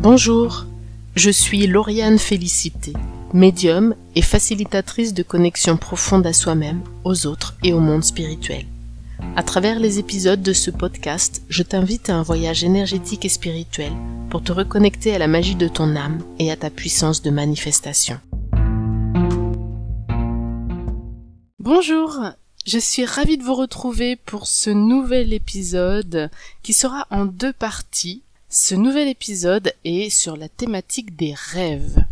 Bonjour, je suis Lauriane Félicité, médium et facilitatrice de connexion profonde à soi-même, aux autres et au monde spirituel. À travers les épisodes de ce podcast, je t'invite à un voyage énergétique et spirituel pour te reconnecter à la magie de ton âme et à ta puissance de manifestation. Bonjour, je suis ravie de vous retrouver pour ce nouvel épisode qui sera en deux parties. Ce nouvel épisode est sur la thématique des rêves.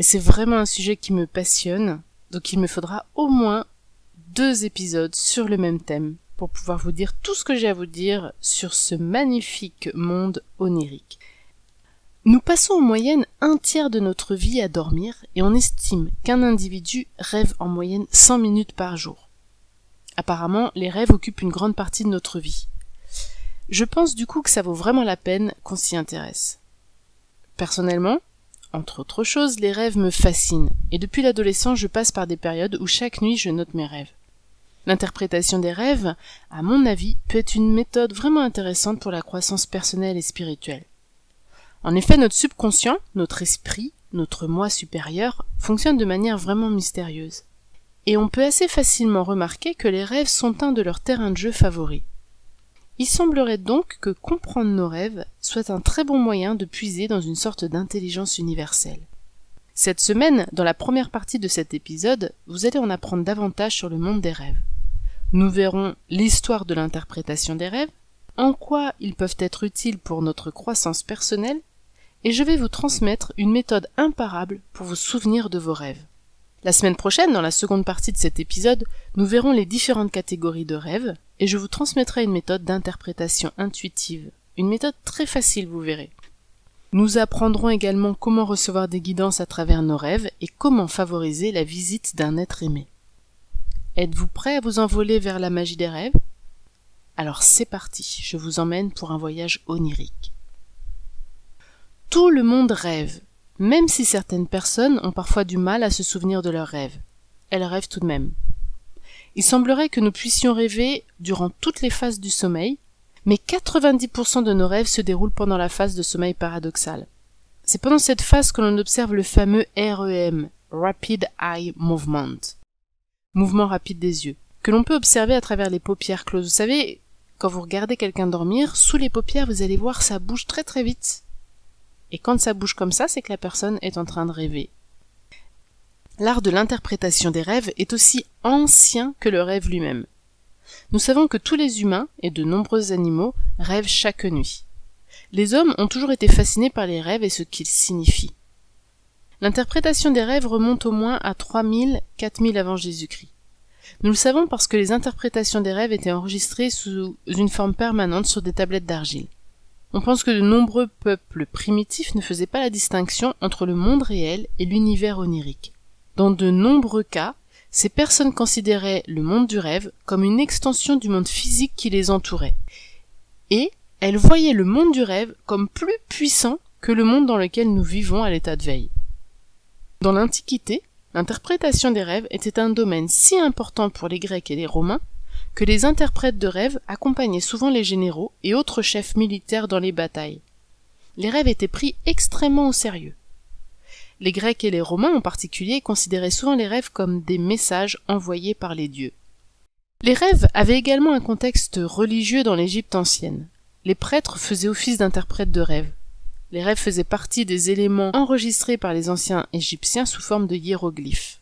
Et c'est vraiment un sujet qui me passionne, donc il me faudra au moins deux épisodes sur le même thème pour pouvoir vous dire tout ce que j'ai à vous dire sur ce magnifique monde onirique. Nous passons en moyenne un tiers de notre vie à dormir et on estime qu'un individu rêve en moyenne 100 minutes par jour. Apparemment, les rêves occupent une grande partie de notre vie. Je pense du coup que ça vaut vraiment la peine qu'on s'y intéresse. Personnellement, entre autres choses, les rêves me fascinent, et depuis l'adolescence je passe par des périodes où chaque nuit je note mes rêves. L'interprétation des rêves, à mon avis, peut être une méthode vraiment intéressante pour la croissance personnelle et spirituelle. En effet, notre subconscient, notre esprit, notre moi supérieur, fonctionne de manière vraiment mystérieuse. Et on peut assez facilement remarquer que les rêves sont un de leurs terrains de jeu favoris. Il semblerait donc que comprendre nos rêves soit un très bon moyen de puiser dans une sorte d'intelligence universelle. Cette semaine, dans la première partie de cet épisode, vous allez en apprendre davantage sur le monde des rêves. Nous verrons l'histoire de l'interprétation des rêves, en quoi ils peuvent être utiles pour notre croissance personnelle, et je vais vous transmettre une méthode imparable pour vous souvenir de vos rêves. La semaine prochaine, dans la seconde partie de cet épisode, nous verrons les différentes catégories de rêves, et je vous transmettrai une méthode d'interprétation intuitive. Une méthode très facile, vous verrez. Nous apprendrons également comment recevoir des guidances à travers nos rêves et comment favoriser la visite d'un être aimé. Êtes-vous prêt à vous envoler vers la magie des rêves? Alors c'est parti, je vous emmène pour un voyage onirique. Tout le monde rêve, même si certaines personnes ont parfois du mal à se souvenir de leurs rêves. Elles rêvent tout de même. Il semblerait que nous puissions rêver durant toutes les phases du sommeil, mais 90% de nos rêves se déroulent pendant la phase de sommeil paradoxal. C'est pendant cette phase que l'on observe le fameux REM, Rapid Eye Movement, mouvement rapide des yeux, que l'on peut observer à travers les paupières closes. Vous savez, quand vous regardez quelqu'un dormir, sous les paupières, vous allez voir ça bouge très très vite. Et quand ça bouge comme ça, c'est que la personne est en train de rêver. L'art de l'interprétation des rêves est aussi ancien que le rêve lui-même. Nous savons que tous les humains et de nombreux animaux rêvent chaque nuit. Les hommes ont toujours été fascinés par les rêves et ce qu'ils signifient. L'interprétation des rêves remonte au moins à 3000, 4000 avant Jésus-Christ. Nous le savons parce que les interprétations des rêves étaient enregistrées sous une forme permanente sur des tablettes d'argile. On pense que de nombreux peuples primitifs ne faisaient pas la distinction entre le monde réel et l'univers onirique. Dans de nombreux cas, ces personnes considéraient le monde du rêve comme une extension du monde physique qui les entourait. Et elles voyaient le monde du rêve comme plus puissant que le monde dans lequel nous vivons à l'état de veille. Dans l'Antiquité, l'interprétation des rêves était un domaine si important pour les Grecs et les Romains que les interprètes de rêves accompagnaient souvent les généraux et autres chefs militaires dans les batailles. Les rêves étaient pris extrêmement au sérieux. Les Grecs et les Romains en particulier considéraient souvent les rêves comme des messages envoyés par les dieux. Les rêves avaient également un contexte religieux dans l'Égypte ancienne. Les prêtres faisaient office d'interprètes de rêves. Les rêves faisaient partie des éléments enregistrés par les anciens égyptiens sous forme de hiéroglyphes.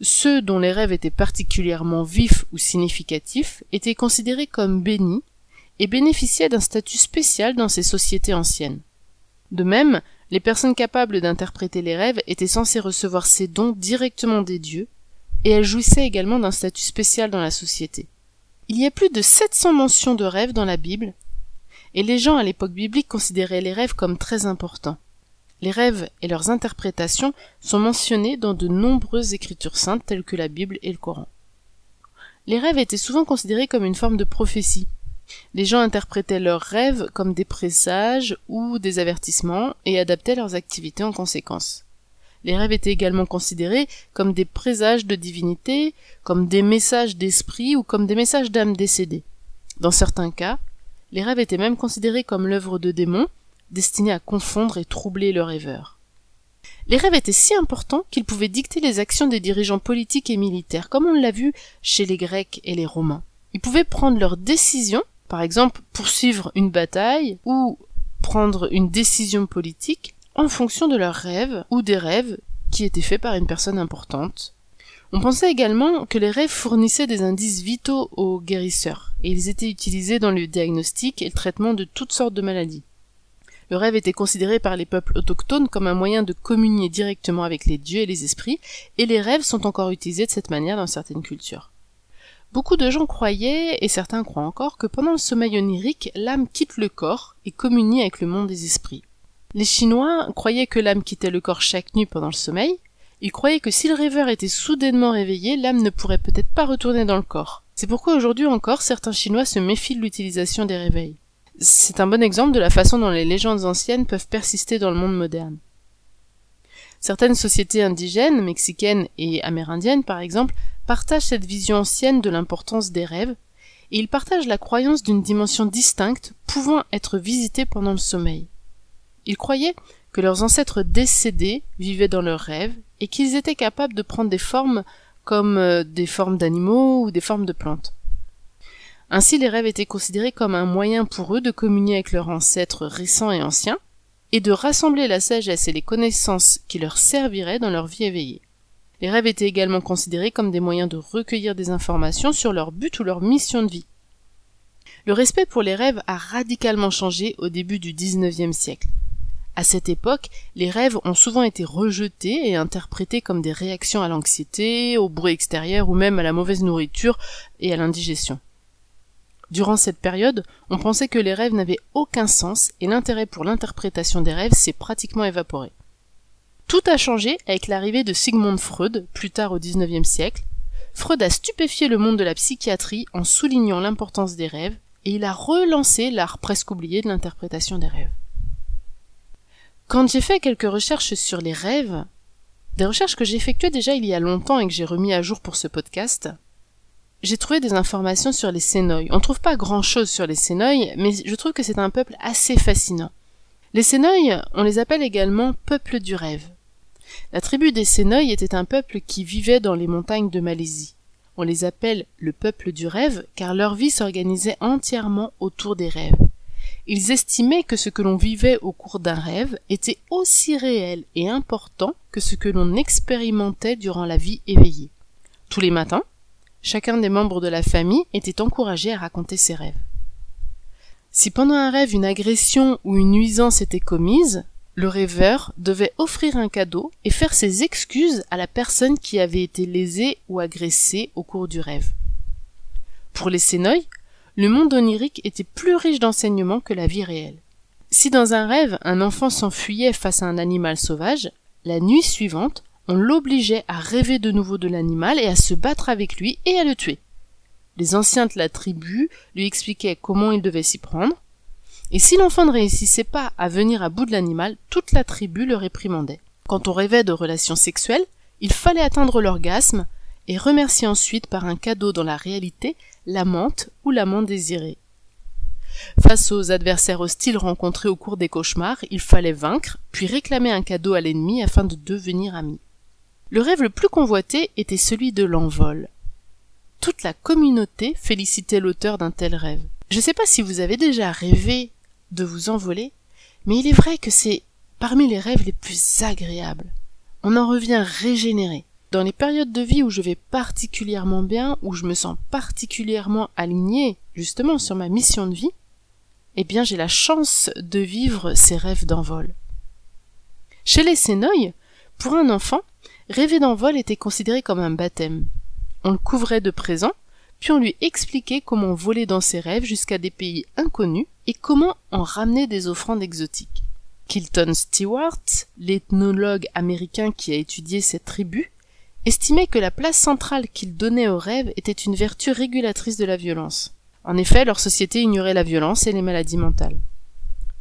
Ceux dont les rêves étaient particulièrement vifs ou significatifs étaient considérés comme bénis et bénéficiaient d'un statut spécial dans ces sociétés anciennes. De même, les personnes capables d'interpréter les rêves étaient censées recevoir ces dons directement des dieux, et elles jouissaient également d'un statut spécial dans la société. Il y a plus de 700 mentions de rêves dans la Bible, et les gens à l'époque biblique considéraient les rêves comme très importants. Les rêves et leurs interprétations sont mentionnés dans de nombreuses écritures saintes telles que la Bible et le Coran. Les rêves étaient souvent considérés comme une forme de prophétie. Les gens interprétaient leurs rêves comme des présages ou des avertissements et adaptaient leurs activités en conséquence. Les rêves étaient également considérés comme des présages de divinité, comme des messages d'esprit ou comme des messages d'âmes décédées. Dans certains cas, les rêves étaient même considérés comme l'œuvre de démons, destinés à confondre et troubler le rêveur. Les rêves étaient si importants qu'ils pouvaient dicter les actions des dirigeants politiques et militaires, comme on l'a vu chez les Grecs et les Romains. Ils pouvaient prendre leurs décisions, par exemple poursuivre une bataille ou prendre une décision politique en fonction de leurs rêves ou des rêves qui étaient faits par une personne importante. On pensait également que les rêves fournissaient des indices vitaux aux guérisseurs, et ils étaient utilisés dans le diagnostic et le traitement de toutes sortes de maladies. Le rêve était considéré par les peuples autochtones comme un moyen de communier directement avec les dieux et les esprits, et les rêves sont encore utilisés de cette manière dans certaines cultures. Beaucoup de gens croyaient, et certains croient encore, que pendant le sommeil onirique, l'âme quitte le corps et communie avec le monde des esprits. Les Chinois croyaient que l'âme quittait le corps chaque nuit pendant le sommeil. Ils croyaient que si le rêveur était soudainement réveillé, l'âme ne pourrait peut-être pas retourner dans le corps. C'est pourquoi aujourd'hui encore certains Chinois se méfient de l'utilisation des réveils. C'est un bon exemple de la façon dont les légendes anciennes peuvent persister dans le monde moderne. Certaines sociétés indigènes, mexicaines et amérindiennes par exemple, partagent cette vision ancienne de l'importance des rêves, et ils partagent la croyance d'une dimension distincte pouvant être visitée pendant le sommeil. Ils croyaient que leurs ancêtres décédés vivaient dans leurs rêves et qu'ils étaient capables de prendre des formes comme euh, des formes d'animaux ou des formes de plantes. Ainsi les rêves étaient considérés comme un moyen pour eux de communier avec leurs ancêtres récents et anciens, et de rassembler la sagesse et les connaissances qui leur serviraient dans leur vie éveillée. Les rêves étaient également considérés comme des moyens de recueillir des informations sur leur but ou leur mission de vie. Le respect pour les rêves a radicalement changé au début du XIXe siècle. À cette époque, les rêves ont souvent été rejetés et interprétés comme des réactions à l'anxiété, au bruit extérieur ou même à la mauvaise nourriture et à l'indigestion. Durant cette période, on pensait que les rêves n'avaient aucun sens et l'intérêt pour l'interprétation des rêves s'est pratiquement évaporé. Tout a changé avec l'arrivée de Sigmund Freud, plus tard au XIXe siècle. Freud a stupéfié le monde de la psychiatrie en soulignant l'importance des rêves et il a relancé l'art presque oublié de l'interprétation des rêves. Quand j'ai fait quelques recherches sur les rêves, des recherches que j'ai effectuées déjà il y a longtemps et que j'ai remis à jour pour ce podcast, j'ai trouvé des informations sur les Sénoïs. On trouve pas grand chose sur les Sénoïs, mais je trouve que c'est un peuple assez fascinant. Les Sénoïs, on les appelle également peuple du rêve. La tribu des Sénoïs était un peuple qui vivait dans les montagnes de Malaisie. On les appelle le peuple du rêve car leur vie s'organisait entièrement autour des rêves. Ils estimaient que ce que l'on vivait au cours d'un rêve était aussi réel et important que ce que l'on expérimentait durant la vie éveillée. Tous les matins, chacun des membres de la famille était encouragé à raconter ses rêves. Si pendant un rêve une agression ou une nuisance était commise, le rêveur devait offrir un cadeau et faire ses excuses à la personne qui avait été lésée ou agressée au cours du rêve. Pour les Sénoïs, le monde onirique était plus riche d'enseignements que la vie réelle. Si dans un rêve un enfant s'enfuyait face à un animal sauvage, la nuit suivante, on l'obligeait à rêver de nouveau de l'animal et à se battre avec lui et à le tuer. Les anciens de la tribu lui expliquaient comment il devait s'y prendre, et si l'enfant ne réussissait pas à venir à bout de l'animal, toute la tribu le réprimandait. Quand on rêvait de relations sexuelles, il fallait atteindre l'orgasme et remercier ensuite par un cadeau dans la réalité l'amante ou l'amant désiré. Face aux adversaires hostiles rencontrés au cours des cauchemars, il fallait vaincre, puis réclamer un cadeau à l'ennemi afin de devenir ami. Le rêve le plus convoité était celui de l'envol. Toute la communauté félicitait l'auteur d'un tel rêve. Je ne sais pas si vous avez déjà rêvé de vous envoler, mais il est vrai que c'est parmi les rêves les plus agréables. On en revient régénéré. Dans les périodes de vie où je vais particulièrement bien, où je me sens particulièrement aligné justement sur ma mission de vie, eh bien j'ai la chance de vivre ces rêves d'envol. Chez les Sénoïs, pour un enfant, rêver d'envol était considéré comme un baptême. On le couvrait de présents, puis on lui expliquait comment voler dans ses rêves jusqu'à des pays inconnus et comment en ramener des offrandes exotiques. Kilton Stewart, l'ethnologue américain qui a étudié cette tribu, estimait que la place centrale qu'ils donnaient aux rêves était une vertu régulatrice de la violence. En effet, leur société ignorait la violence et les maladies mentales.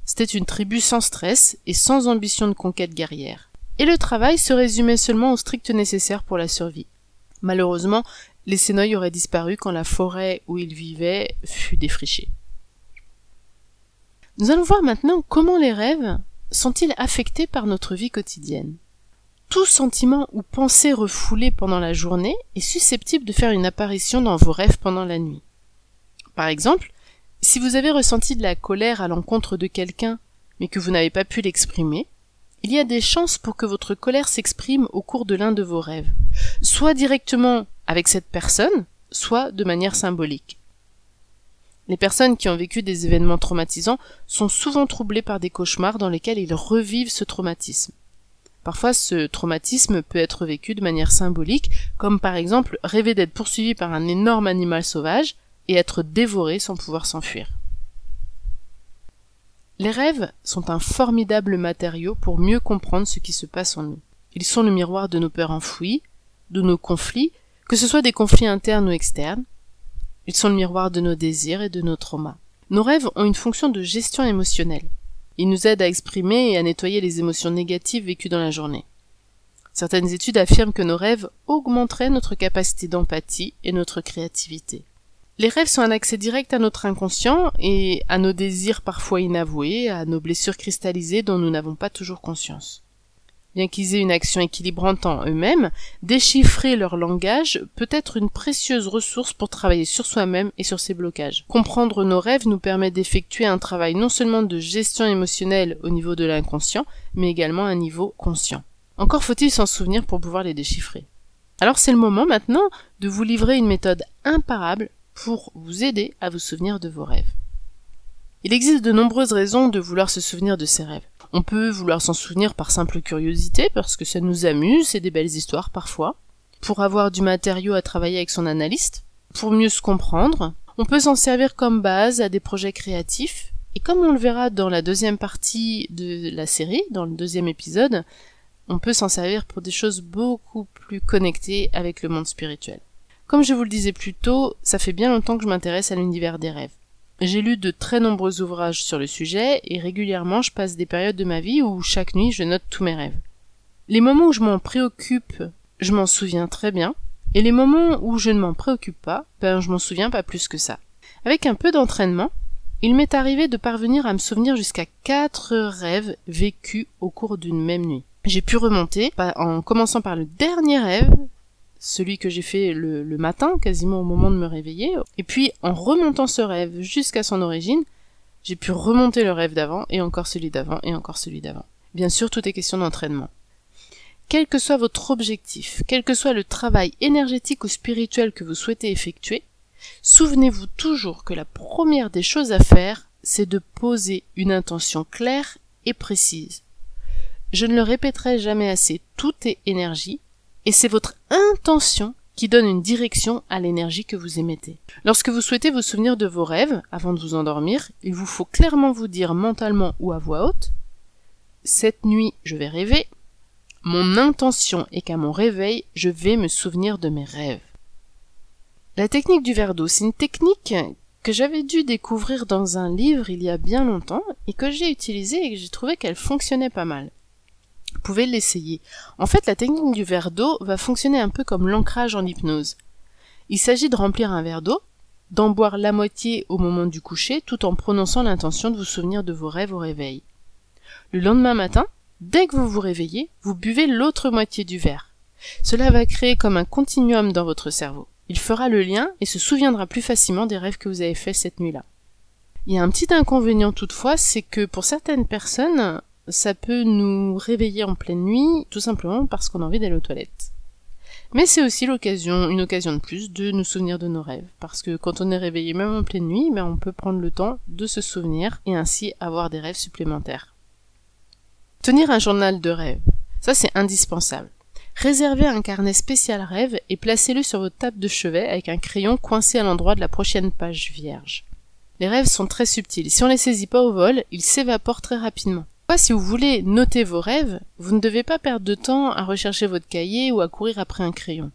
C'était une tribu sans stress et sans ambition de conquête guerrière. Et le travail se résumait seulement au strict nécessaire pour la survie. Malheureusement, les Sénoïs auraient disparu quand la forêt où ils vivaient fut défrichée. Nous allons voir maintenant comment les rêves sont-ils affectés par notre vie quotidienne. Tout sentiment ou pensée refoulée pendant la journée est susceptible de faire une apparition dans vos rêves pendant la nuit. Par exemple, si vous avez ressenti de la colère à l'encontre de quelqu'un, mais que vous n'avez pas pu l'exprimer, il y a des chances pour que votre colère s'exprime au cours de l'un de vos rêves, soit directement avec cette personne, soit de manière symbolique. Les personnes qui ont vécu des événements traumatisants sont souvent troublées par des cauchemars dans lesquels ils revivent ce traumatisme. Parfois, ce traumatisme peut être vécu de manière symbolique, comme par exemple rêver d'être poursuivi par un énorme animal sauvage et être dévoré sans pouvoir s'enfuir. Les rêves sont un formidable matériau pour mieux comprendre ce qui se passe en nous. Ils sont le miroir de nos peurs enfouies, de nos conflits, que ce soit des conflits internes ou externes. Ils sont le miroir de nos désirs et de nos traumas. Nos rêves ont une fonction de gestion émotionnelle. Ils nous aident à exprimer et à nettoyer les émotions négatives vécues dans la journée. Certaines études affirment que nos rêves augmenteraient notre capacité d'empathie et notre créativité. Les rêves sont un accès direct à notre inconscient et à nos désirs parfois inavoués, à nos blessures cristallisées dont nous n'avons pas toujours conscience. Bien qu'ils aient une action équilibrante en eux-mêmes, déchiffrer leur langage peut être une précieuse ressource pour travailler sur soi-même et sur ses blocages. Comprendre nos rêves nous permet d'effectuer un travail non seulement de gestion émotionnelle au niveau de l'inconscient, mais également à un niveau conscient. Encore faut-il s'en souvenir pour pouvoir les déchiffrer. Alors c'est le moment maintenant de vous livrer une méthode imparable pour vous aider à vous souvenir de vos rêves. Il existe de nombreuses raisons de vouloir se souvenir de ses rêves. On peut vouloir s'en souvenir par simple curiosité, parce que ça nous amuse, c'est des belles histoires parfois, pour avoir du matériau à travailler avec son analyste, pour mieux se comprendre. On peut s'en servir comme base à des projets créatifs, et comme on le verra dans la deuxième partie de la série, dans le deuxième épisode, on peut s'en servir pour des choses beaucoup plus connectées avec le monde spirituel. Comme je vous le disais plus tôt, ça fait bien longtemps que je m'intéresse à l'univers des rêves. J'ai lu de très nombreux ouvrages sur le sujet et régulièrement je passe des périodes de ma vie où chaque nuit je note tous mes rêves. Les moments où je m'en préoccupe, je m'en souviens très bien, et les moments où je ne m'en préoccupe pas, ben je m'en souviens pas plus que ça. Avec un peu d'entraînement, il m'est arrivé de parvenir à me souvenir jusqu'à quatre rêves vécus au cours d'une même nuit. J'ai pu remonter en commençant par le dernier rêve celui que j'ai fait le, matin, quasiment au moment de me réveiller. Et puis, en remontant ce rêve jusqu'à son origine, j'ai pu remonter le rêve d'avant, et encore celui d'avant, et encore celui d'avant. Bien sûr, tout est question d'entraînement. Quel que soit votre objectif, quel que soit le travail énergétique ou spirituel que vous souhaitez effectuer, souvenez-vous toujours que la première des choses à faire, c'est de poser une intention claire et précise. Je ne le répéterai jamais assez, tout est énergie, et c'est votre intention qui donne une direction à l'énergie que vous émettez. Lorsque vous souhaitez vous souvenir de vos rêves, avant de vous endormir, il vous faut clairement vous dire mentalement ou à voix haute Cette nuit, je vais rêver. Mon intention est qu'à mon réveil, je vais me souvenir de mes rêves. La technique du verre d'eau, c'est une technique que j'avais dû découvrir dans un livre il y a bien longtemps et que j'ai utilisée et que j'ai trouvé qu'elle fonctionnait pas mal. Vous pouvez l'essayer. En fait, la technique du verre d'eau va fonctionner un peu comme l'ancrage en hypnose. Il s'agit de remplir un verre d'eau, d'en boire la moitié au moment du coucher, tout en prononçant l'intention de vous souvenir de vos rêves au réveil. Le lendemain matin, dès que vous vous réveillez, vous buvez l'autre moitié du verre. Cela va créer comme un continuum dans votre cerveau. Il fera le lien et se souviendra plus facilement des rêves que vous avez faits cette nuit-là. Il y a un petit inconvénient toutefois, c'est que pour certaines personnes, ça peut nous réveiller en pleine nuit, tout simplement parce qu'on a envie d'aller aux toilettes. Mais c'est aussi l'occasion, une occasion de plus de nous souvenir de nos rêves. Parce que quand on est réveillé même en pleine nuit, ben on peut prendre le temps de se souvenir et ainsi avoir des rêves supplémentaires. Tenir un journal de rêves. Ça c'est indispensable. Réservez un carnet spécial rêve et placez-le sur votre table de chevet avec un crayon coincé à l'endroit de la prochaine page vierge. Les rêves sont très subtils. Si on les saisit pas au vol, ils s'évaporent très rapidement si vous voulez noter vos rêves, vous ne devez pas perdre de temps à rechercher votre cahier ou à courir après un crayon.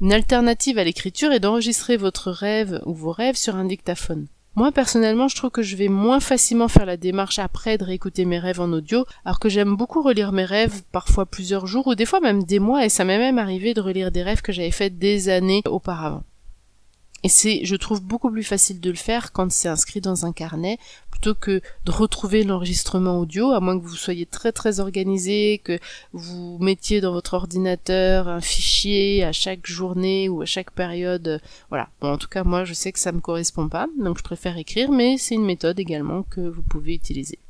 Une alternative à l'écriture est d'enregistrer votre rêve ou vos rêves sur un dictaphone. Moi personnellement, je trouve que je vais moins facilement faire la démarche après de réécouter mes rêves en audio, alors que j'aime beaucoup relire mes rêves, parfois plusieurs jours ou des fois même des mois, et ça m'est même arrivé de relire des rêves que j'avais faits des années auparavant. Et c'est, je trouve, beaucoup plus facile de le faire quand c'est inscrit dans un carnet, plutôt que de retrouver l'enregistrement audio, à moins que vous soyez très très organisé, que vous mettiez dans votre ordinateur un fichier à chaque journée ou à chaque période. Voilà. Bon, en tout cas, moi, je sais que ça me correspond pas, donc je préfère écrire, mais c'est une méthode également que vous pouvez utiliser.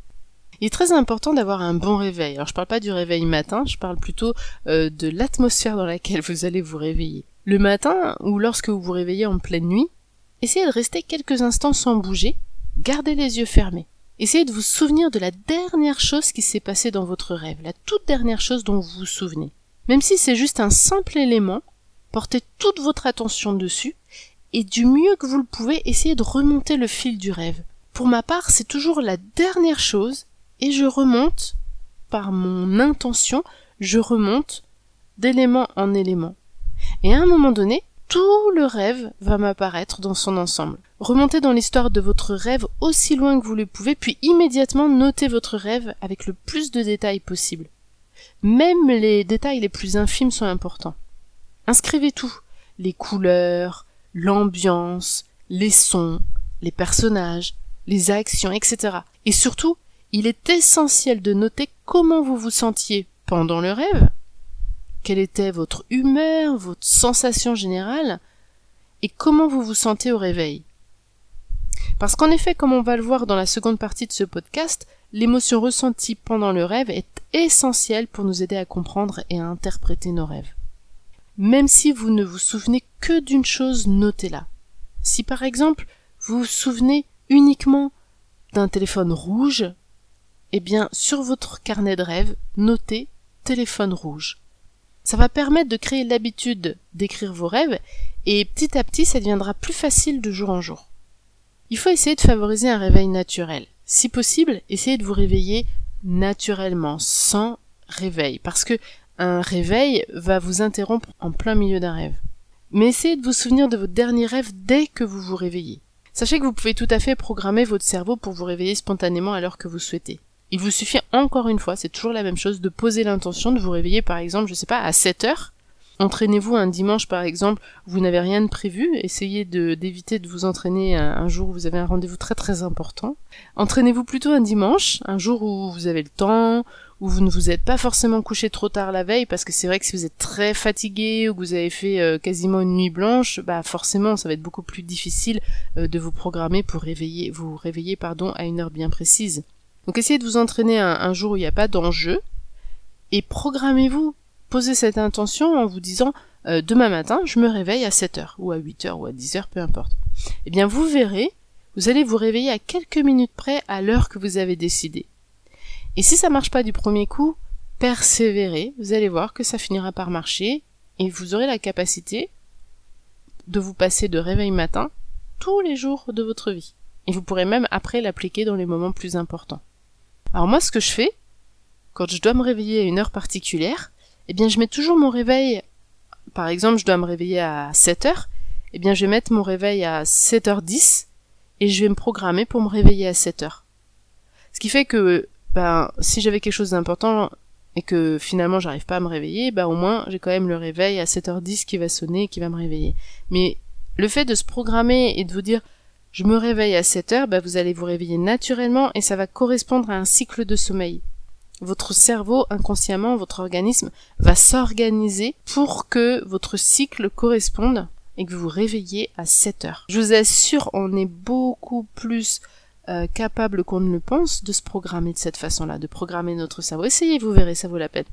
Il est très important d'avoir un bon réveil. Alors je parle pas du réveil matin, je parle plutôt euh, de l'atmosphère dans laquelle vous allez vous réveiller. Le matin, ou lorsque vous vous réveillez en pleine nuit, essayez de rester quelques instants sans bouger, gardez les yeux fermés. Essayez de vous souvenir de la dernière chose qui s'est passée dans votre rêve, la toute dernière chose dont vous vous souvenez. Même si c'est juste un simple élément, portez toute votre attention dessus, et du mieux que vous le pouvez, essayez de remonter le fil du rêve. Pour ma part, c'est toujours la dernière chose, et je remonte, par mon intention, je remonte d'élément en élément. Et à un moment donné, tout le rêve va m'apparaître dans son ensemble. Remontez dans l'histoire de votre rêve aussi loin que vous le pouvez, puis immédiatement notez votre rêve avec le plus de détails possible. Même les détails les plus infimes sont importants. Inscrivez tout. Les couleurs, l'ambiance, les sons, les personnages, les actions, etc. Et surtout, il est essentiel de noter comment vous vous sentiez pendant le rêve, quelle était votre humeur, votre sensation générale, et comment vous vous sentez au réveil. Parce qu'en effet, comme on va le voir dans la seconde partie de ce podcast, l'émotion ressentie pendant le rêve est essentielle pour nous aider à comprendre et à interpréter nos rêves. Même si vous ne vous souvenez que d'une chose, notez-la. Si par exemple vous vous souvenez uniquement d'un téléphone rouge, eh bien sur votre carnet de rêve, notez téléphone rouge. Ça va permettre de créer l'habitude d'écrire vos rêves et petit à petit ça deviendra plus facile de jour en jour. Il faut essayer de favoriser un réveil naturel. Si possible, essayez de vous réveiller naturellement, sans réveil, parce que un réveil va vous interrompre en plein milieu d'un rêve. Mais essayez de vous souvenir de votre dernier rêve dès que vous vous réveillez. Sachez que vous pouvez tout à fait programmer votre cerveau pour vous réveiller spontanément à l'heure que vous souhaitez. Il vous suffit encore une fois, c'est toujours la même chose, de poser l'intention de vous réveiller par exemple, je sais pas, à 7 heures. Entraînez-vous un dimanche par exemple, vous n'avez rien de prévu, essayez d'éviter de vous entraîner un, jour où vous avez un rendez-vous très très important. Entraînez-vous plutôt un dimanche, un jour où vous avez le temps, où vous ne vous êtes pas forcément couché trop tard la veille, parce que c'est vrai que si vous êtes très fatigué ou que vous avez fait euh, quasiment une nuit blanche, bah forcément ça va être beaucoup plus difficile euh, de vous programmer pour réveiller, vous réveiller pardon à une heure bien précise. Donc essayez de vous entraîner un, jour où il n'y a pas d'enjeu et programmez-vous. Posez cette intention en vous disant euh, demain matin, je me réveille à 7h ou à 8h ou à 10h, peu importe. Eh bien, vous verrez, vous allez vous réveiller à quelques minutes près à l'heure que vous avez décidé. Et si ça marche pas du premier coup, persévérez, vous allez voir que ça finira par marcher et vous aurez la capacité de vous passer de réveil matin tous les jours de votre vie. Et vous pourrez même après l'appliquer dans les moments plus importants. Alors moi, ce que je fais, quand je dois me réveiller à une heure particulière, eh bien, je mets toujours mon réveil, par exemple, je dois me réveiller à 7 heures, eh bien, je vais mettre mon réveil à 7h10 et je vais me programmer pour me réveiller à 7 heures. Ce qui fait que, ben, si j'avais quelque chose d'important et que finalement j'arrive pas à me réveiller, ben, au moins, j'ai quand même le réveil à 7h10 qui va sonner et qui va me réveiller. Mais le fait de se programmer et de vous dire, je me réveille à 7 heures, bah vous allez vous réveiller naturellement et ça va correspondre à un cycle de sommeil. Votre cerveau, inconsciemment, votre organisme va s'organiser pour que votre cycle corresponde et que vous vous réveillez à 7 heures. Je vous assure, on est beaucoup plus euh, capable qu'on ne le pense de se programmer de cette façon-là, de programmer notre cerveau. Essayez, vous verrez, ça vaut la peine.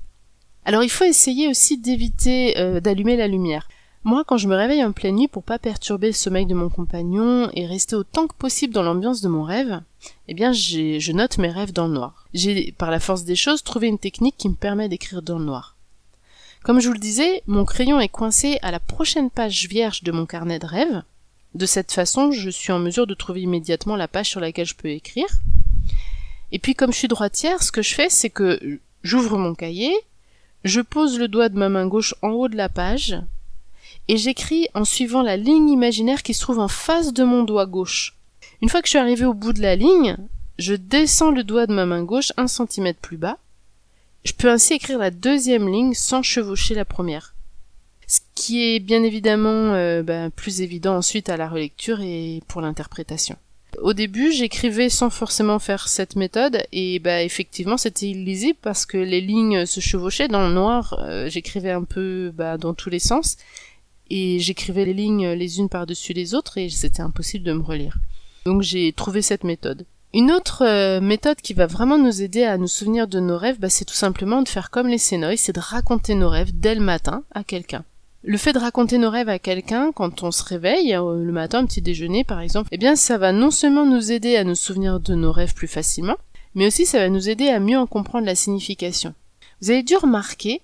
Alors il faut essayer aussi d'éviter euh, d'allumer la lumière. Moi, quand je me réveille en pleine nuit pour pas perturber le sommeil de mon compagnon et rester autant que possible dans l'ambiance de mon rêve, eh bien, je note mes rêves dans le noir. J'ai, par la force des choses, trouvé une technique qui me permet d'écrire dans le noir. Comme je vous le disais, mon crayon est coincé à la prochaine page vierge de mon carnet de rêves. De cette façon, je suis en mesure de trouver immédiatement la page sur laquelle je peux écrire. Et puis, comme je suis droitière, ce que je fais, c'est que j'ouvre mon cahier, je pose le doigt de ma main gauche en haut de la page, et j'écris en suivant la ligne imaginaire qui se trouve en face de mon doigt gauche. Une fois que je suis arrivé au bout de la ligne, je descends le doigt de ma main gauche un centimètre plus bas. Je peux ainsi écrire la deuxième ligne sans chevaucher la première. Ce qui est bien évidemment euh, bah, plus évident ensuite à la relecture et pour l'interprétation. Au début, j'écrivais sans forcément faire cette méthode et bah effectivement c'était illisible parce que les lignes se chevauchaient dans le noir. Euh, j'écrivais un peu bah, dans tous les sens et j'écrivais les lignes les unes par-dessus les autres et c'était impossible de me relire. Donc j'ai trouvé cette méthode. Une autre euh, méthode qui va vraiment nous aider à nous souvenir de nos rêves, bah, c'est tout simplement de faire comme les Sénoïs, c'est de raconter nos rêves dès le matin à quelqu'un. Le fait de raconter nos rêves à quelqu'un quand on se réveille euh, le matin, un petit déjeuner par exemple, eh bien ça va non seulement nous aider à nous souvenir de nos rêves plus facilement, mais aussi ça va nous aider à mieux en comprendre la signification. Vous avez dû remarquer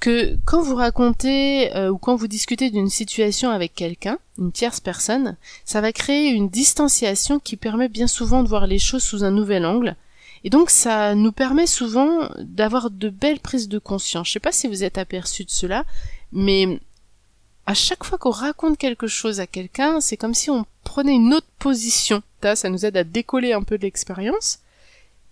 que quand vous racontez euh, ou quand vous discutez d'une situation avec quelqu'un, une tierce personne, ça va créer une distanciation qui permet bien souvent de voir les choses sous un nouvel angle. Et donc ça nous permet souvent d'avoir de belles prises de conscience. Je sais pas si vous êtes aperçu de cela, mais à chaque fois qu'on raconte quelque chose à quelqu'un, c'est comme si on prenait une autre position. Ça, nous aide à décoller un peu de l'expérience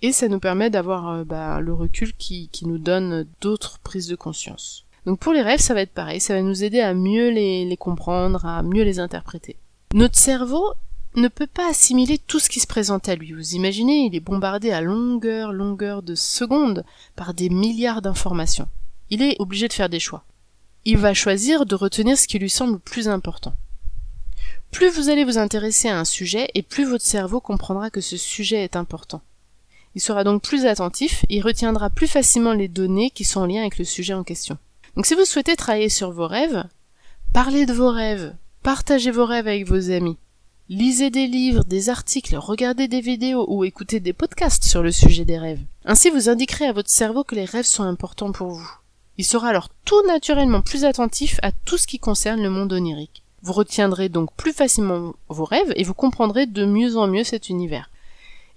et ça nous permet d'avoir euh, bah, le recul qui, nous donne d'autres prises de conscience. Donc pour les rêves, ça va être pareil, ça va nous aider à mieux les, comprendre, à mieux les interpréter. Notre cerveau ne peut pas assimiler tout ce qui se présente à lui. Vous imaginez, il est bombardé à longueur, longueur de secondes par des milliards d'informations. Il est obligé de faire des choix il va choisir de retenir ce qui lui semble plus important. Plus vous allez vous intéresser à un sujet et plus votre cerveau comprendra que ce sujet est important. Il sera donc plus attentif et retiendra plus facilement les données qui sont en lien avec le sujet en question. Donc si vous souhaitez travailler sur vos rêves, parlez de vos rêves, partagez vos rêves avec vos amis, lisez des livres, des articles, regardez des vidéos ou écoutez des podcasts sur le sujet des rêves. Ainsi vous indiquerez à votre cerveau que les rêves sont importants pour vous. Il sera alors tout naturellement plus attentif à tout ce qui concerne le monde onirique. Vous retiendrez donc plus facilement vos rêves et vous comprendrez de mieux en mieux cet univers.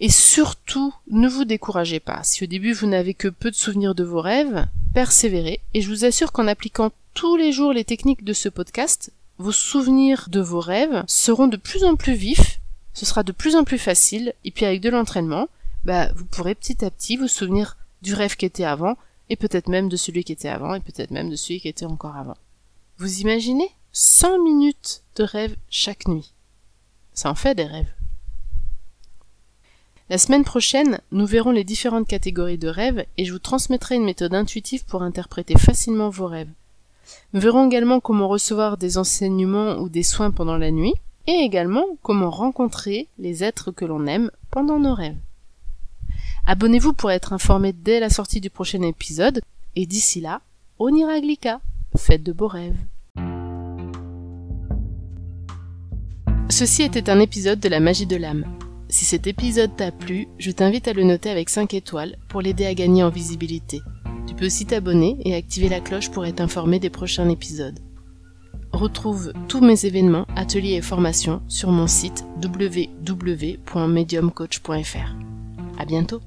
Et surtout, ne vous découragez pas. Si au début vous n'avez que peu de souvenirs de vos rêves, persévérez et je vous assure qu'en appliquant tous les jours les techniques de ce podcast, vos souvenirs de vos rêves seront de plus en plus vifs, ce sera de plus en plus facile, et puis avec de l'entraînement, bah, vous pourrez petit à petit vous souvenir du rêve qui était avant et peut-être même de celui qui était avant, et peut-être même de celui qui était encore avant. Vous imaginez? 100 minutes de rêve chaque nuit. Ça en fait des rêves. La semaine prochaine, nous verrons les différentes catégories de rêves et je vous transmettrai une méthode intuitive pour interpréter facilement vos rêves. Nous verrons également comment recevoir des enseignements ou des soins pendant la nuit et également comment rencontrer les êtres que l'on aime pendant nos rêves. Abonnez-vous pour être informé dès la sortie du prochain épisode. Et d'ici là, Oniraglika, faites de beaux rêves. Ceci était un épisode de la magie de l'âme. Si cet épisode t'a plu, je t'invite à le noter avec 5 étoiles pour l'aider à gagner en visibilité. Tu peux aussi t'abonner et activer la cloche pour être informé des prochains épisodes. Retrouve tous mes événements, ateliers et formations sur mon site www.mediumcoach.fr. À bientôt!